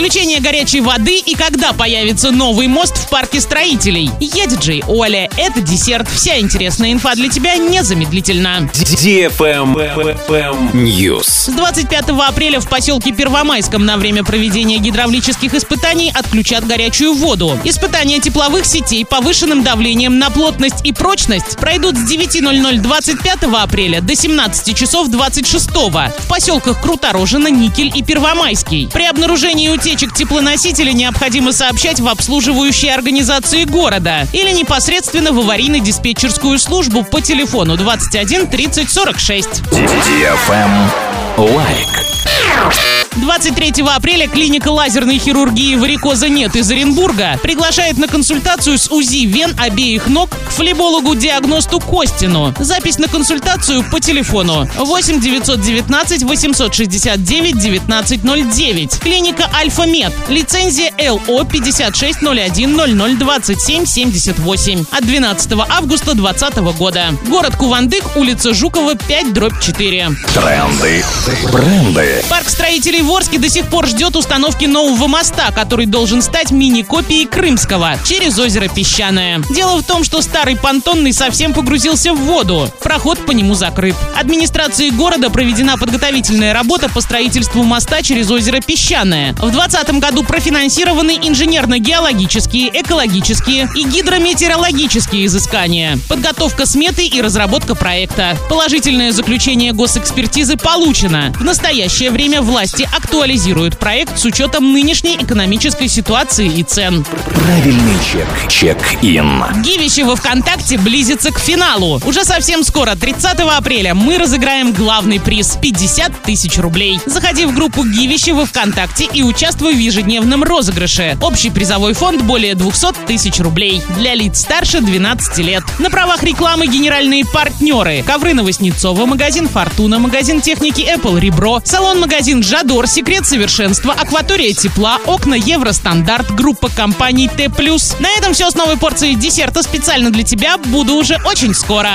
подключение горячей воды и когда появится новый мост в парке строителей. Я диджей Оля, это десерт. Вся интересная инфа для тебя незамедлительно. News. С 25 апреля в поселке Первомайском на время проведения гидравлических испытаний отключат горячую воду. Испытания тепловых сетей повышенным давлением на плотность и прочность пройдут с 9.00 25 апреля до 17 часов 26 в поселках Круторожино, Никель и Первомайский. При обнаружении утечек теплоносителя необходимо сообщать в обслуживающие организации города или непосредственно в аварийно-диспетчерскую службу по телефону 21 30 46. Лайк. 23 апреля клиника лазерной хирургии варикоза нет из Оренбурга приглашает на консультацию с УЗИ вен обеих ног к флебологу-диагносту Костину. Запись на консультацию по телефону 8 919 869 1909. Клиника Альфа Мед. Лицензия ЛО 5601 0027 78 от 12 августа 2020 года. Город Кувандык, улица Жукова, 5, дробь 4. Тренды. Бренды. Парк строителей в Орске до сих пор ждет установки нового моста, который должен стать мини-копией Крымского через озеро Песчаное. Дело в том, что старый понтонный совсем погрузился в воду. Проход по нему закрыт. Администрацией города проведена подготовительная работа по строительству моста через озеро Песчаное. В 2020 году профинансированы инженерно-геологические, экологические и гидрометеорологические изыскания, подготовка сметы и разработка проекта. Положительное заключение госэкспертизы получено. В настоящее время власти актуализируют проект с учетом нынешней экономической ситуации и цен. Правильный чек. Чек-ин. Гивище во ВКонтакте близится к финалу. Уже совсем скоро, 30 апреля, мы разыграем главный приз – 50 тысяч рублей. Заходи в группу Гивище во ВКонтакте и участвуй в ежедневном розыгрыше. Общий призовой фонд более 200 тысяч рублей. Для лиц старше 12 лет. На правах рекламы генеральные партнеры. Ковры Новоснецова, магазин Фортуна, магазин техники Apple Ребро, салон-магазин Жадор, Секрет совершенства, Акватория тепла, окна Евростандарт, группа компаний Т+. На этом все с новой порцией десерта специально для тебя. Буду уже очень скоро.